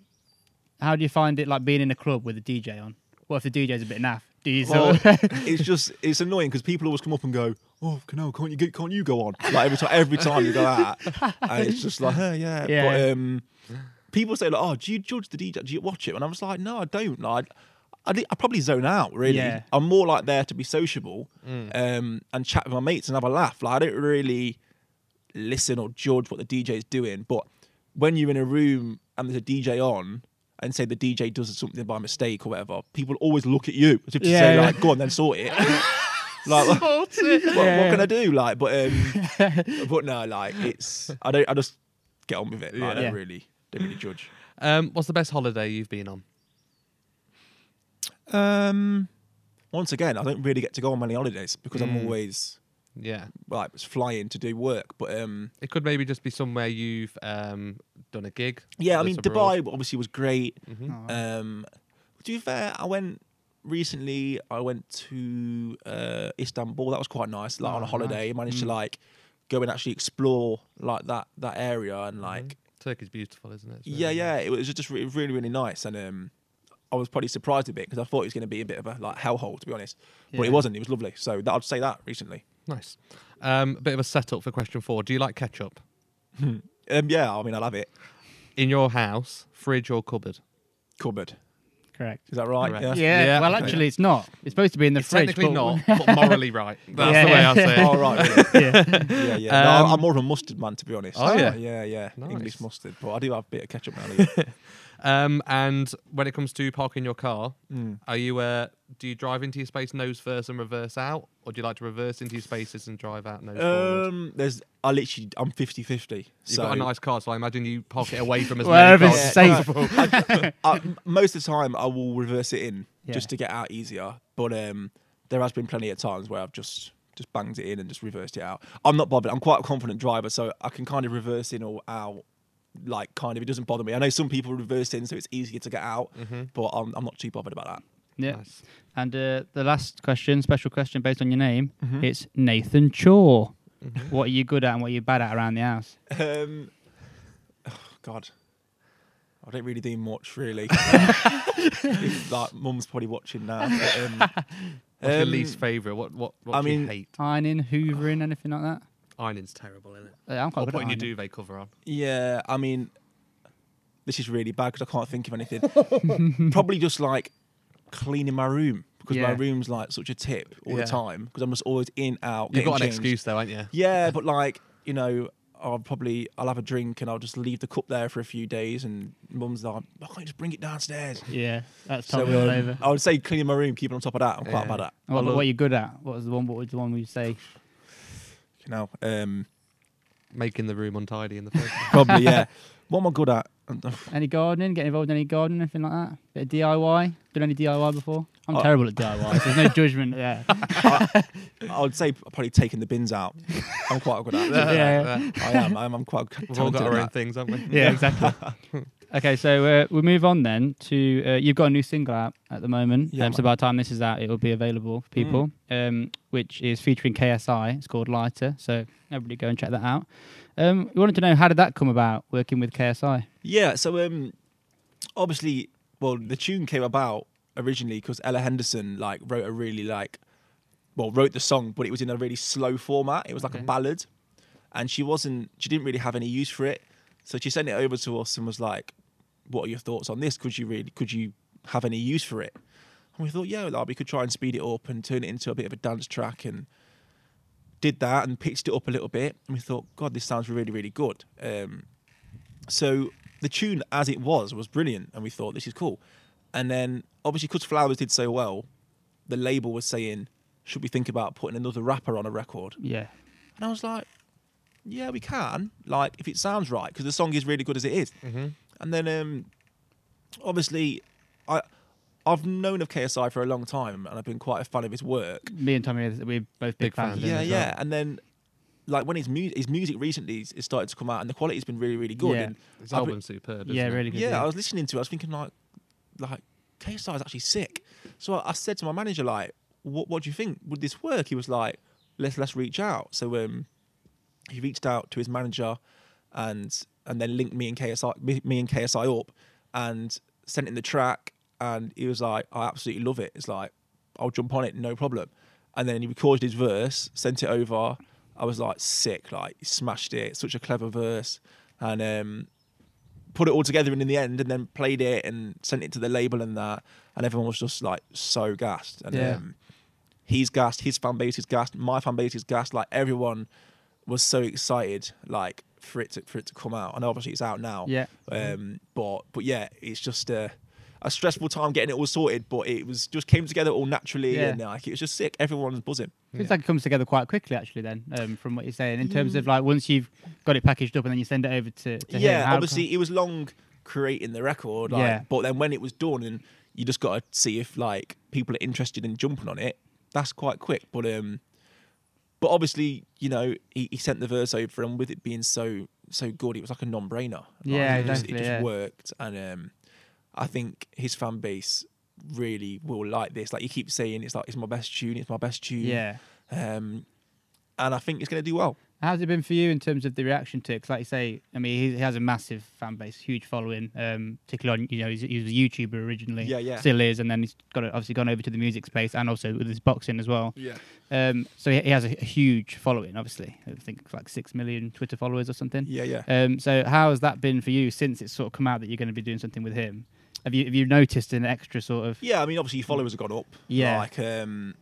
how do you find it like being in a club with a DJ on? What if the DJ's a bit naff? Do you Well, it's just it's annoying because people always come up and go, "Oh, Canal, can't you get, can't you go on?" Like every time, every time you go out, and it's just like, "Hey, yeah." Yeah. But um, people say like, "Oh, do you judge the DJ? Do you watch it?" And I was like, "No, I don't. Like, I, di- I probably zone out. Really, Yeah. I'm more like there to be sociable Mm. um, and chat with my mates and have a laugh. Like, I don't really listen or judge what the DJ is doing. But when you're in a room and there's a DJ on. And say the DJ does something by mistake or whatever, people always look at you as if to Yeah, say yeah. like, "Go on, then sort it." like, what, what Yeah. can I do? Like, but um, but no, like it's I don't I just get on with it. Like, I don't really don't really judge. Um, what's the best holiday you've been on? Um, once again, I don't really get to go on many holidays because I'm Mm. always Yeah, like was flying to do work. But um, it could maybe just be somewhere you've um done a gig. yeah, I mean that's abroad. Dubai obviously was great. Mhm. Oh, Um, to be fair, I went recently. I went to uh, Istanbul. That was quite nice. Like on a Oh, holiday, nice. managed to Mm. like go and actually explore like that that area and like Turkey's beautiful, isn't it? It's Yeah, yeah, nice. it was just re- really, really nice, and um, I was probably surprised a bit because I thought it was going to be a bit of a like hellhole, to be honest. But it wasn't. It was lovely. So that, I'd say that recently. Nice. Um, a bit of a setup for question four. Do you like ketchup Um, yeah, I mean, I love it. in your house, fridge or cupboard? Cupboard. correct. Is that right? Correct. Yeah. Yeah, Yeah. Well, actually, it's not. It's supposed to be in the It's fridge. technically but- not, but morally right. That's Yeah. the way I say it. Oh right. Really? yeah. yeah, yeah. No, Um, I'm more of a mustard man, to be honest. Oh, yeah? yeah, yeah. Nice. English mustard, but I do have a bit of ketchup now. and again. Um, and when it comes to parking your car, Mm. are you a do you drive into your space nose first and reverse out, or do you like to reverse into your spaces and drive out nose forward? Um, there's I literally I'm 50-50. You've so got a nice car, so I imagine you park it away from as Wherever many it's cars as safe. possible. I, most of the time I will reverse it in Yeah. just to get out easier. But um, there has been plenty of times where I've just just banged it in and just reversed it out. I'm not bothered. I'm quite a confident driver, so I can kind of reverse in or out. Like kind of, it doesn't bother me. I know some people reverse in, so it's easier to get out, but I'm, I'm not too bothered about that. Yeah. Nice. And uh, the last question, special question based on your name, Mm-hmm. it's Nathan Chaw. What are you good at and what are you bad at around the house? Um, oh, God, I don't really do much really. Like, mum's probably watching now. But, um, What's your um, least favourite? What what what I do you mean- hate? Ironing, hoovering, anything like that? Ironing's terrible, isn't it? Yeah, I'm quite Or good at putting your duvet cover on. Yeah, I mean, this is really bad because I can't think of anything. Probably just like cleaning my room because my room's like such a tip all Yeah. the time because I'm just always in out. You've getting got an changed. excuse though, haven't you? Yeah, but like you know, I'll probably I'll have a drink and I'll just leave the cup there for a few days, and mum's like, "Why can't you just bring it downstairs?" Yeah, that's So Tommy all um, over. I would say cleaning my room, keeping on top of that. I'm quite bad at. What, love- what are you good at? What was the one? What was the one we say? you know, um, Making the room untidy in the first place. probably yeah. What am I good at? Any gardening? Get involved in any gardening? Anything like that? Bit of DIY? Done any DIY before? I'm Uh, terrible at DIY. so there's no judgment there. I would say probably taking the bins out. I'm quite good at. that. Yeah. I am. I'm, I'm quite We've all got our own that. things, haven't we? Yeah, exactly. Okay, so uh, we'll move on then to uh, you've got a new single out at the moment. Yeah, um, so by the time this is out, it will be available for people, um, which is featuring KSI. It's called Lighter. So everybody go and check that out. Um, we wanted to know how did that come about working with KSI? Yeah. So um, obviously, well, the tune came about originally because Ella Henderson like wrote a really like, well, wrote the song, but it was in a really slow format. It was like Okay. a ballad, and she wasn't. She didn't really have any use for it, so she sent it over to us and was like, "What are your thoughts on this? Could you really? Could you have any use for it?" And we thought, yeah, like, we could try and speed it up and turn it into a bit of a dance track and did that and pitched it up a little bit. And we thought, God, this sounds really, really good. Um, so the tune as it was was brilliant. And we thought, this is cool. And then obviously, because Flowers did so well, the label was saying, should we think about putting another rapper on a record? Yeah, And I was like, yeah, we can. Like, if it sounds right, because the song is really good as it is. And then, um, obviously, I I've known of KSI for a long time, and I've been quite a fan of his work. me and Tommy, we're both big, Big fans. fans. of him Yeah, well. yeah. And then, like when his music, his music recently is started to come out, and the quality's been really, really good. Yeah. And His I've been- album's superb. Yeah, isn't it? really good. yeah, I was listening to. it, I was thinking like, like KSI is actually sick. So I, I said to my manager like, "What what do you think? Would this work?" He was like, "Let's let's reach out." So um, he reached out to his manager, and and then linked me and KSI me, and KSI up, and sent in the track, and he was like, "I absolutely love it." It's like, "I'll jump on it, no problem." And then he recorded his verse, sent it over. I was like, sick, like he smashed it. Such a clever verse, and um, put it all together and in the end and then played it and sent it to the label and that and everyone was just like so gassed and Yeah. um, he's gassed his fan base is gassed my fan base is gassed like everyone was so excited like for it to for it to come out and obviously it's out now Yeah. um but but yeah it's just a a stressful time getting it all sorted but it was just came together all naturally Yeah. and like it was just sick everyone's buzzing Seems like it comes together quite quickly, actually. Then, um, from what you're saying, in terms Mm. of like once you've got it packaged up and then you send it over to, to yeah, how obviously it was long creating the record, like, Yeah. but then when it was done and you just got to see if like people are interested in jumping on it, that's quite quick. But um, but obviously you know he, he sent the verse over and with it being so so good, it was like a non-brainer. Like, Yeah, it just, it just yeah. worked, and um, I think his fan base really will like this. Like you keep saying, it's like it's my best tune, it's my best tune. yeah. Um, and I think it's going to do well. How's it been for you in terms of the reaction to it? 'Cause like you say, I mean, he, he has a massive fan base, huge following, um, particularly on, you know, he's, he was a YouTuber originally. Yeah, yeah. Still is, and then he's got obviously gone over to the music space and also with his boxing as well. Yeah. Um, so he, he has a, a huge following, obviously. I think it's like six million Twitter followers or something. Yeah, yeah. Um, so how has that been for you since it's sort of come out that you're going to be doing something with him? Have you have you noticed an extra sort of? Yeah, I mean, obviously, your followers have gone up. Yeah. like um,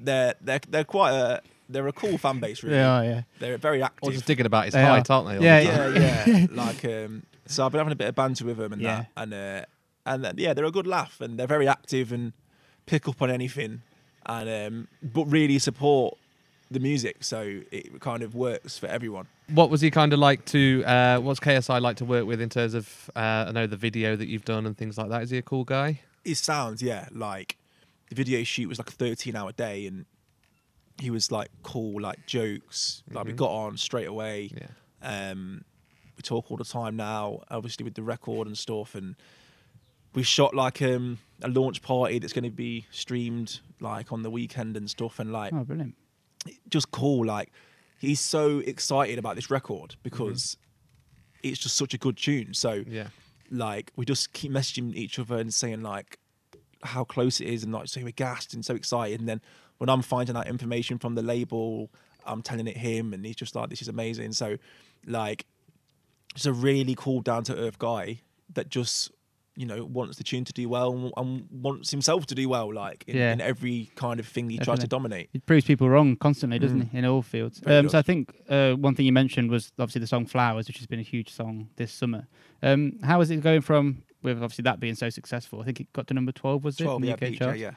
they're they're they're quite a they're a cool fan base. Really, Yeah, yeah. they're very active. Or active. just digging about his They height, are. aren't they? all Yeah, the time? yeah, yeah. like um, so I've been having a bit of banter with them and Yeah. that, and uh, and uh, yeah, they're a good laugh and they're very active and pick up on anything, and um, but really support the music. So it kind of works for everyone. What was he kind of like to? Uh, what's KSI like to work with in terms of? Uh, I know the video that you've done and things like that. Is he a cool guy? His sounds, yeah, like the video shoot was like a 13 hour day, and he was like cool, like jokes. Like we Mhm. got on straight away. Yeah. Um, we talk all the time now, obviously with the record and stuff, and we shot like um, a launch party that's going to be streamed like on the weekend and stuff, and like Oh, brilliant. just cool. Like he's so excited about this record because it's just such a good tune. So Yeah. like we just keep messaging each other and saying like how close it is and like so we're gassed and so excited and then when I'm finding out information from the label I'm telling it him and he's just like this is amazing so like just a really cool down to earth guy that just you know wants the tune to do well and, wants himself to do well like in, Yeah. in every kind of thing he tries to dominate It proves people wrong constantly, doesn't Mm. he, in all fields? Um, so I think uh, one thing you mentioned was obviously the song "Flowers," which has been a huge song this summer. Um, how is it going from with obviously that being so successful? I think it got to number twelve, was it? 12 in the yeah, UK charts? yeah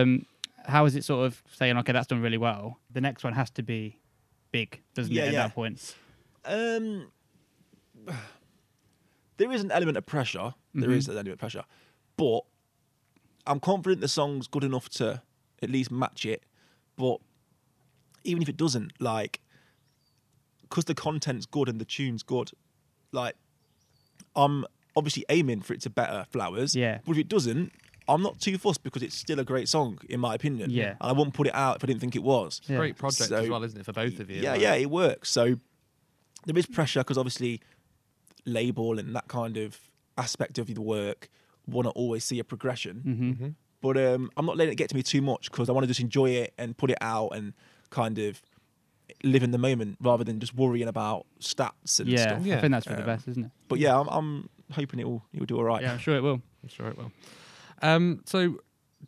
Um, how is it sort of saying, okay, that's done really well. The next one has to be big, doesn't Yeah, it? At yeah. that point, Um, there is an element of pressure. There Mhm. is an element of pressure, but I'm confident the song's good enough to at least match it. But even if it doesn't, like, because the content's good and the tune's good, like, I'm obviously aiming for it to better Flowers. Yeah. But if it doesn't, I'm not too fussed because it's still a great song in my opinion. Yeah. And I wouldn't put it out if I didn't think it was. Yeah. Great project as well, isn't it, for both of you? Yeah, Like- yeah, it works. So there is pressure because obviously label and that kind of aspect of the work want to always see a progression. hmm Mhm. But um, I'm not letting it get to me too much because I want to just enjoy it and put it out and kind of live in the moment rather than just worrying about stats and yeah, stuff. Yeah. I think that's for the Um, best, isn't it? But yeah, I'm, I'm hoping it will it will do all right. Yeah, I'm sure it will. I'm sure it will. Um, so,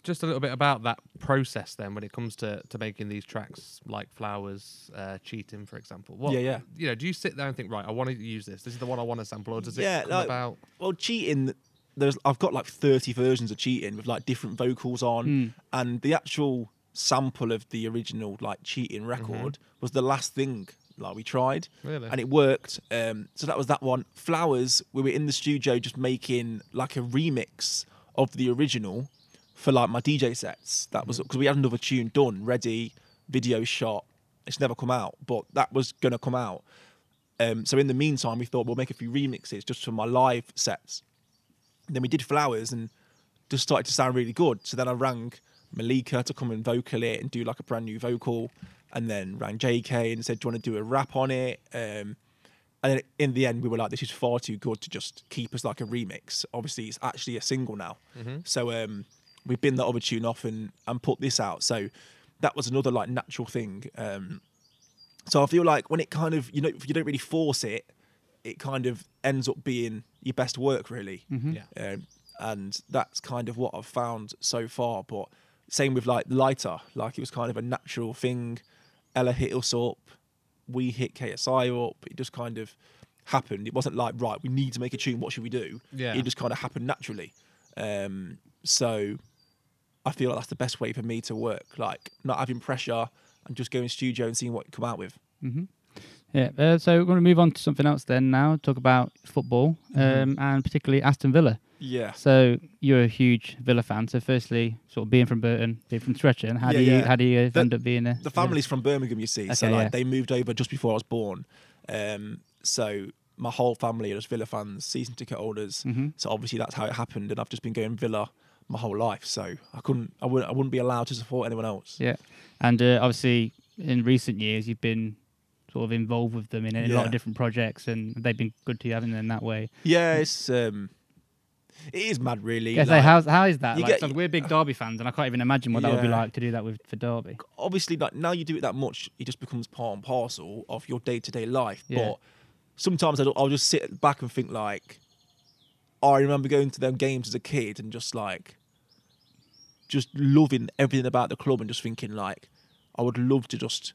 just a little bit about that process then, when it comes to, to making these tracks like Flowers, uh, Cheating, for example. What, Yeah, yeah. You know, do you sit there and think, right, I want to use this. This is the one I want to sample, or does it Yeah, come like- about? Well, cheating. There's I've got like 30 versions of cheating with like different vocals on, Mm. and the actual sample of the original like cheating record was the last thing like we tried, Really? and it worked. Um, so that was that one. Flowers. We were in the studio just making like a remix of the original for like my DJ sets. That was because we had another tune done, ready, video shot. It's never come out, but that was gonna come out. Um, so in the meantime, we thought we'll make a few remixes just for my live sets. And then we did flowers and just started to sound really good. So then I rang Malika to come and vocal it and do like a brand new vocal, and then rang Jaykae and said, "Do you want to do a rap on it?" Um, and then in the end, we were like, "This is far too good to just keep as like a remix." Obviously, it's actually a single now. So um, we binned that other tune off and and put this out. So that was another like natural thing. Um, so I feel like when it kind of you know if you don't really force it, it kind of ends up being your best work really. Yeah. Um, and that's kind of what I've found so far. But same with like lighter, like it was kind of a natural thing. Ella hit us up, we hit KSI up. It just kind of happened. It wasn't like right, we need to make a tune. What should we do? Yeah. It just kind of happened naturally. Um, so I feel like that's the best way for me to work. Like not having pressure and just going studio and seeing what you come out with. hmm Yeah. Uh, so we're going to move on to something else then. Now talk about football Mm-hmm. um, and particularly Aston Villa. Yeah. So you're a huge Villa fan. So firstly, sort of being from Burton, being from Stretton, how Yeah, do you yeah. how do you The- end up being a the family's from Birmingham, you see. so like yeah. they moved over just before I was born. Um, so my whole family are just Villa fans, season ticket holders. Mhm. So obviously that's how it happened, and I've just been going Villa my whole life. So I couldn't, I wouldn't, I wouldn't be allowed to support anyone else. Yeah, and uh, obviously in recent years you've been sort of involved with them in a lot of different projects, and they've been good to you, haven't they? In that way. Yeah, it's um, it is mad, really. Yeah. So how's how is that? Like, get- so we're big Derby fans, and I can't even imagine what that would be like to do that with for Derby. obviously like now you do it that much it just becomes part and parcel of your day-to-day life Yeah. but sometimes I'll, I'll just sit back and think like I remember going to them games as a kid and just like just loving everything about the club and just thinking like I would love to just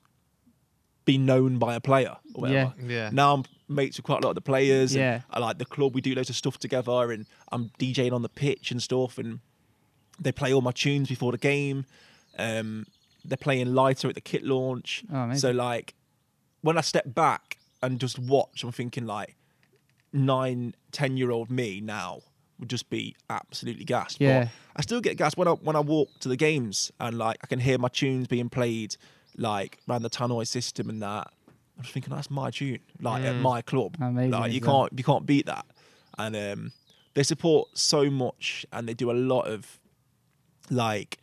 be known by a player or whatever. Yeah. yeah. Now I'm mates with quite a lot of the players. and Yeah. I like the club. We do loads of stuff together, and I'm DJing on the pitch and stuff. And They play all my tunes before the game. Um, they're playing lighter at the kit launch. Oh, so like, when I step back and just watch, I'm thinking like, nine, ten year old me now would just be absolutely gassed. Yeah. But I still get gassed when I when I walk to the games and like I can hear my tunes being played like around the tannoy system and that. I'm just thinking that's my tune, like at Mm. my club. Amazing, Like you can't you can't beat that. And um, they support so much and they do a lot of like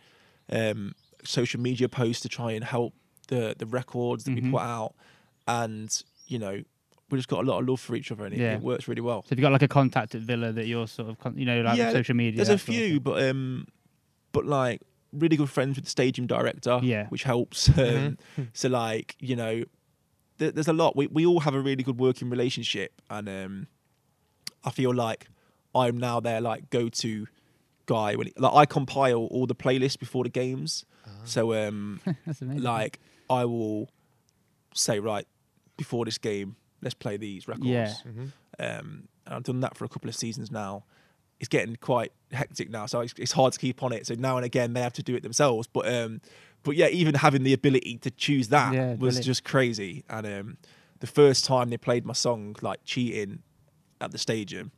um, social media posts to try and help the the records that we Mhm. put out. And you know we just got a lot of love for each other and it, Yeah. it works really well. So have you got like a contact at Villa that you're sort of, con- you know, like Yeah, social media? There's a that sort of few, but um, but like really good friends with the stadium director, Yeah. which helps. Um, Mhm. So like you know, th- there's a lot. We we all have a really good working relationship, and um, I feel like I'm now their like go to guy when like I compile all the playlists before the games. So um, like I will say right before this game, let's play these records. Yeah. Mhm. Um, and I've done that for a couple of seasons now. It's getting quite hectic now, so it's, it's hard to keep on it. So now and again, they have to do it themselves. But um, but yeah, even having the ability to choose that Yeah, was brilliant. just crazy. And um, the first time they played my song, like cheating, at the stadium,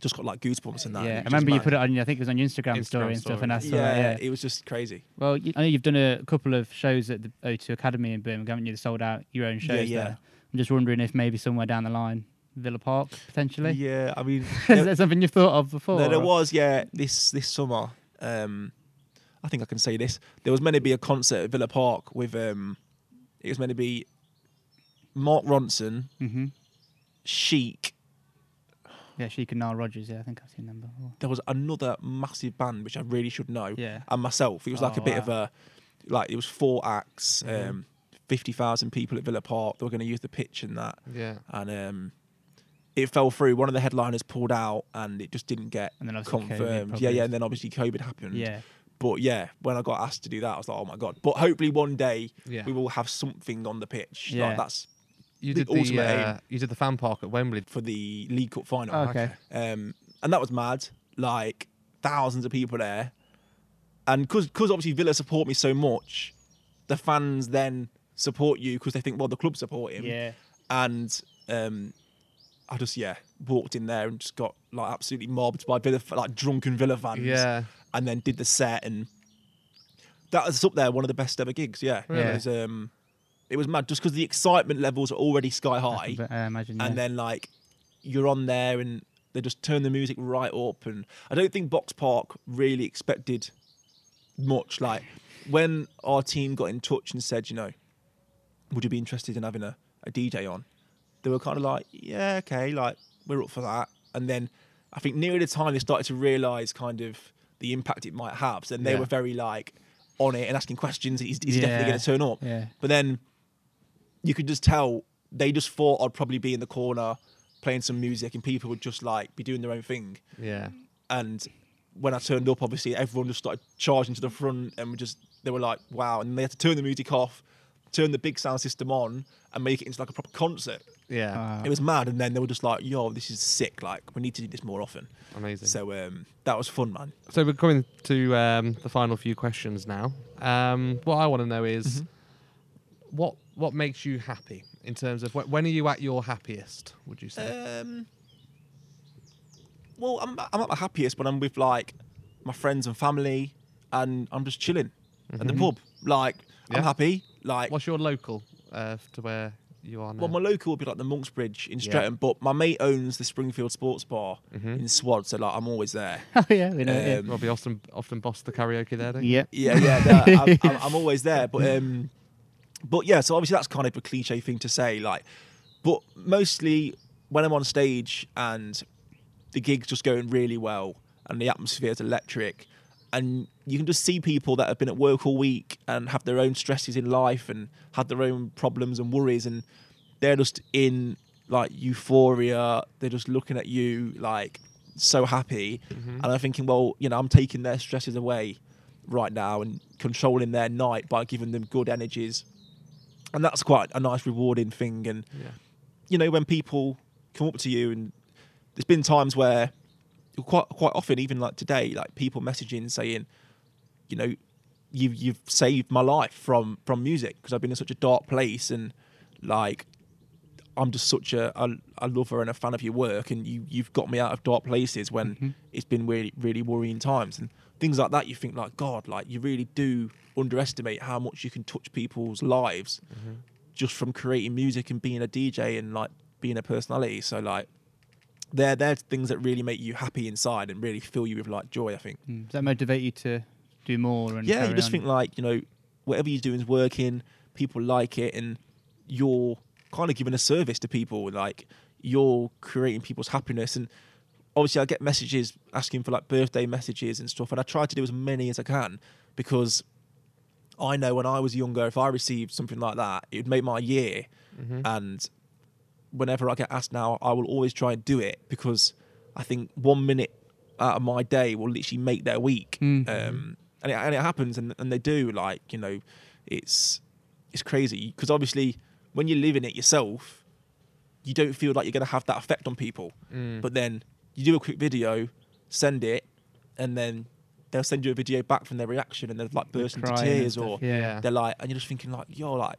just got like goosebumps and that. yeah, I remember you put it on. I think it was on your Instagram, Instagram story and stuff, and I saw Yeah, it. Yeah. it was just crazy. Well, you, I know you've done a couple of shows at the O2 Academy in Birmingham, haven't you? They sold out your own shows yeah. there. I'm just wondering if maybe somewhere down the line, Villa Park potentially. Yeah, I mean, Is there- that something you've thought of before? No, there was, yeah, this this summer. Um, I think I can say this. There was meant to be a concert at Villa Park with um, it was meant to be Mark Ronson, Mhm. Chic. Yeah, Chic and Nile Rodgers. Yeah, I think I've seen them before. There was another massive band which I really should know, Yeah. and myself. It was like Oh, a bit of a like it was four acts, Mhm. um, fifty thousand people at Villa Park. They were going to use the pitch and that, Yeah. and um, it fell through. One of the headliners pulled out, and it just didn't get And then obviously COVID confirmed. Yeah, yeah, and then obviously COVID happened. Yeah. But yeah, when I got asked to do that, I was like, oh my god. But hopefully one day Yeah. we will have something on the pitch. Yeah. Like that's You did the ultimate uh, aim. you did the fan park at Wembley. for the League Cup final. Oh, okay. Um, and that was mad. Like thousands of people there, and because because obviously Villa support me so much, the fans then support you because they think well the club support him. Yeah. And um, I just yeah walked in there and just got like absolutely mobbed by Villa like drunken Villa fans. Yeah. and then did the set and that was up there one of the best ever gigs yeah Really? it was um it was mad just because the excitement levels are already sky high But, I imagine. and then like you're on there and they just turn the music right up and i don't think Boxpark really expected much like when our team got in touch and said you know would you be interested in having a, a dj on they were kind of like yeah okay like we're up for that and then i think near the time they started to realize kind of the impact it might have so then they Yeah. were very like on it and asking questions is, is he definitely going to turn up Yeah. but then you could just tell they just thought I'd probably be in the corner playing some music and people would just like be doing their own thing. Yeah. And when I turned up, obviously everyone just started charging to the front and we just they were like, wow. And they had to turn the music off, turn the big sound system on, and make it into like a proper concert. Yeah. Uh, It was mad. And then they were just like, yo, this is sick. Like we need to do this more often. Amazing. So um, that was fun, man. So we're coming to um, the final few questions now. Um, what I want to know is Mm-hmm. what what makes you happy in terms of wh- when are you at your happiest? Would you say? Um, well, I'm I'm at my happiest when I'm with like my friends and family, and I'm just chilling at the pub. Like Yeah. I'm happy. Like What's your local uh, to where you are now? well, my local would be like the Monks Bridge in Yeah. Stretton, but my mate owns the Springfield Sports Bar Mhm. in Swad, so like I'm always there. oh yeah, we know. yeah. Um, Robbie often often boss the karaoke there. Don't you? Yep. Yeah, yeah, no, I'm, I'm, I'm always there. But um, but yeah, so obviously that's kind of a cliche thing to say, like, but mostly when I'm on stage and the gig's just going really well and the atmosphere is electric, and you can just see people that have been at work all week and have their own stresses in life and had their own problems and worries, and they're just in like euphoria. They're just looking at you like so happy, mm-hmm. and I'm thinking, well, you know, I'm taking their stresses away right now and controlling their night by giving them good energies. And that's quite a nice, rewarding thing. And Yeah. you know, when people come up to you, and there's been times where quite quite often, even like today, like people messaging saying, you know, you've you've saved my life from from music because I've been in such a dark place and like I'm just such a, a, a lover and a fan of your work, and you you've got me out of dark places when Mhm. it's been really really worrying times and things like that. You think like God, like you really do underestimate how much you can touch people's lives just from creating music and being a DJ and like being a personality. So like. They're, they're things that really make you happy inside and really fill you with like joy. I think. Mm. Does that motivate you to do more? And Yeah, you just on? think like you know whatever you're doing is working. People like it, and you're kind of giving a service to people. Like you're creating people's happiness, and obviously I get messages asking for like birthday messages and stuff, and I try to do as many as I can because I know when I was younger, if I received something like that, it would make my year. And whenever I get asked now, I will always try and do it because I think one minute out of my day will literally make their week. Mhm. Um, and, it, and it happens, and, and they do. Like you know, it's it's crazy because obviously when you're living it yourself, you don't feel like you're going to have that effect on people. Mm. But then you do a quick video, send it, and then they'll send you a video back from their reaction, and they're like burst into tears, or yeah. they're like, and you're just thinking like, yo, like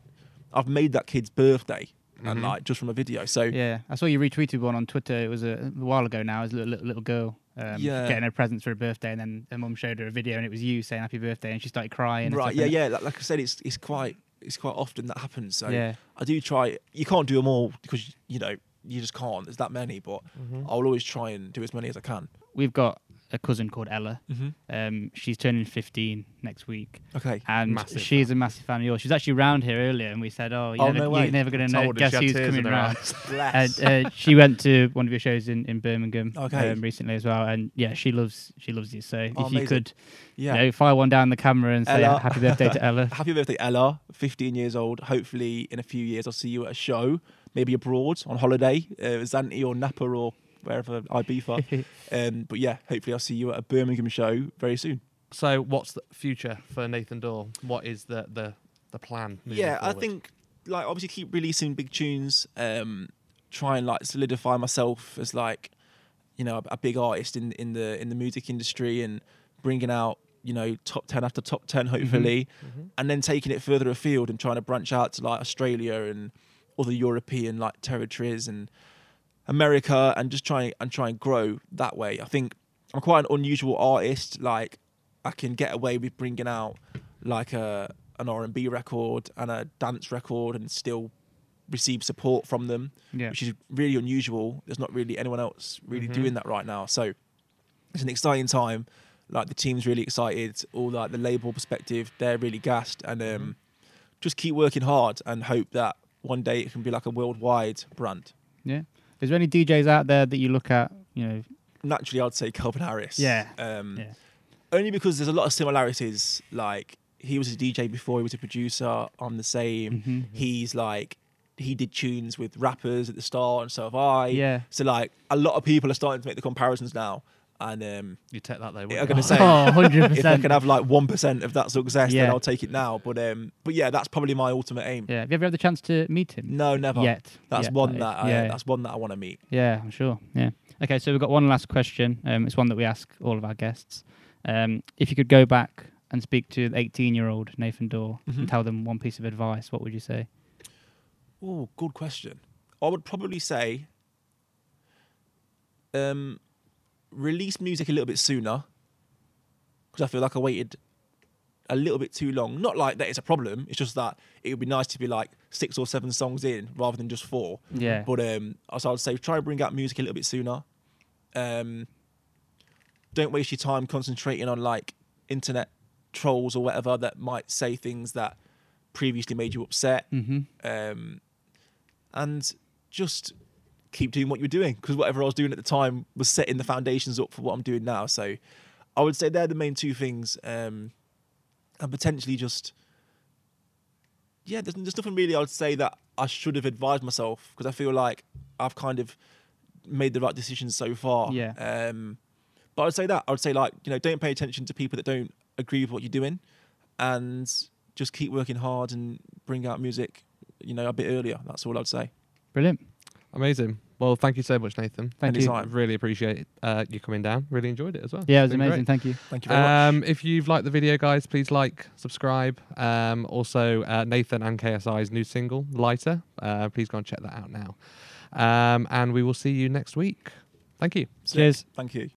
I've made that kid's birthday, and Mhm. like just from a video. So Yeah, I saw you retweeted one on Twitter. It was a, a while ago now. It was a little, little, little girl um, Yeah. getting her presents for her birthday, and then her mum showed her a video, and it was you saying happy birthday, and she started crying. right, yeah, yeah. Like, like I said, it's it's quite it's quite often that happens. So yeah. I do try. You can't do them all because you know you just can't. There's that many, but Mhm. I'll always try and do as many as I can. We've got a cousin called Ella. Mm-hmm. Um, she's turning 15 next week, Okay. and Massive she's a massive fan of yours. She was actually round here earlier, and we said, "Oh, you're Oh, never, no you're never going to know guess she who's coming in her round." and uh, she went to one of your shows in, in Birmingham Okay. um, recently as well, and yeah, she loves she loves you. So Oh, if you could, yeah. you know, fire one down the camera and say Ella. happy birthday to Ella. Happy birthday, Ella. 15 years old. Hopefully, in a few years, I'll see you at a show, maybe abroad on holiday, uh, Zante or Napa or wherever I Ibiza. um, but yeah, hopefully, I'll see you at a Birmingham show very soon. So, what's the future for Nathan Dawe? What is the the, the plan? moving yeah, I think like obviously keep releasing big tunes. Um, try and like solidify myself as like you know a, a big artist in in the in the music industry and bringing out you know top ten after top ten hopefully, Mhm. and then taking it further afield and trying to branch out to like Australia and other European like territories and America and just try and try and grow that way. I think I'm quite an unusual artist. Like I can get away with bringing out like a an R&B record and a dance record and still receive support from them, Yeah. which is really unusual. There's not really anyone else really Mhm. doing that right now. So it's an exciting time. Like the team's really excited. All like the label perspective, they're really gassed, and um, just keep working hard and hope that one day it can be like a worldwide brand. Yeah. Is there any DJs out there that you look at? You know. Naturally, I'd say Calvin Harris. Yeah. Um, Yeah. Only because there's a lot of similarities. Like he was a DJ before he was a producer. I'm the same. Mhm. He's like he did tunes with rappers at the start, and so have I. Yeah. So like a lot of people are starting to make the comparisons now, and um, you take that though. I'm gonna say Oh, 100 if I can have like one percent of that success, then I'll take it now. But um, but yeah, that's probably my ultimate aim. Yeah. Have you ever had the chance to meet him? No, never. Yet. That's Yet, one is. that I, yeah. that's one that I want to meet. Yeah, I'm sure. Yeah. Okay, so we've got one last question. Um, it's one that we ask all of our guests. Um, if you could go back and speak to the 18 year old Nathan Dawe Mhm. and tell them one piece of advice, what would you say? Oh, good question. I would probably say um, release music a little bit sooner because I feel like I waited a little bit too long. Not like that it's a problem. It's just that it would be nice to be like six or seven songs in rather than just four. Yeah. But um, so I'd say try to bring out music a little bit sooner. Um, don't waste your time concentrating on like internet trolls or whatever that might say things that previously made you upset mm-hmm. um, and just keep doing what you're doing because whatever I was doing at the time was setting the foundations up for what I'm doing now. So I would say they're the main two things, um, and potentially just yeah, there's, there's nothing really I'd say that I should have advised myself because I feel like I've kind of made the right decisions so far. Yeah. Um, but I'd say that I would say like you know don't pay attention to people that don't agree with what you're doing, and just keep working hard and bring out music, you know, a bit earlier. That's all I'd say. Brilliant. Amazing. Well, thank you so much, Nathan. Thank you. Anytime. Really appreciate uh, you coming down. Really enjoyed it as well. Yeah, it was amazing. great. Thank you. Thank you very much. Um, if you've liked the video, guys, please like, subscribe. Um, also, uh, Nathan and KSI's new single, Lighter. Uh, please go and check that out now. Um, and we will see you next week. Thank you. Sick. Cheers. Thank you.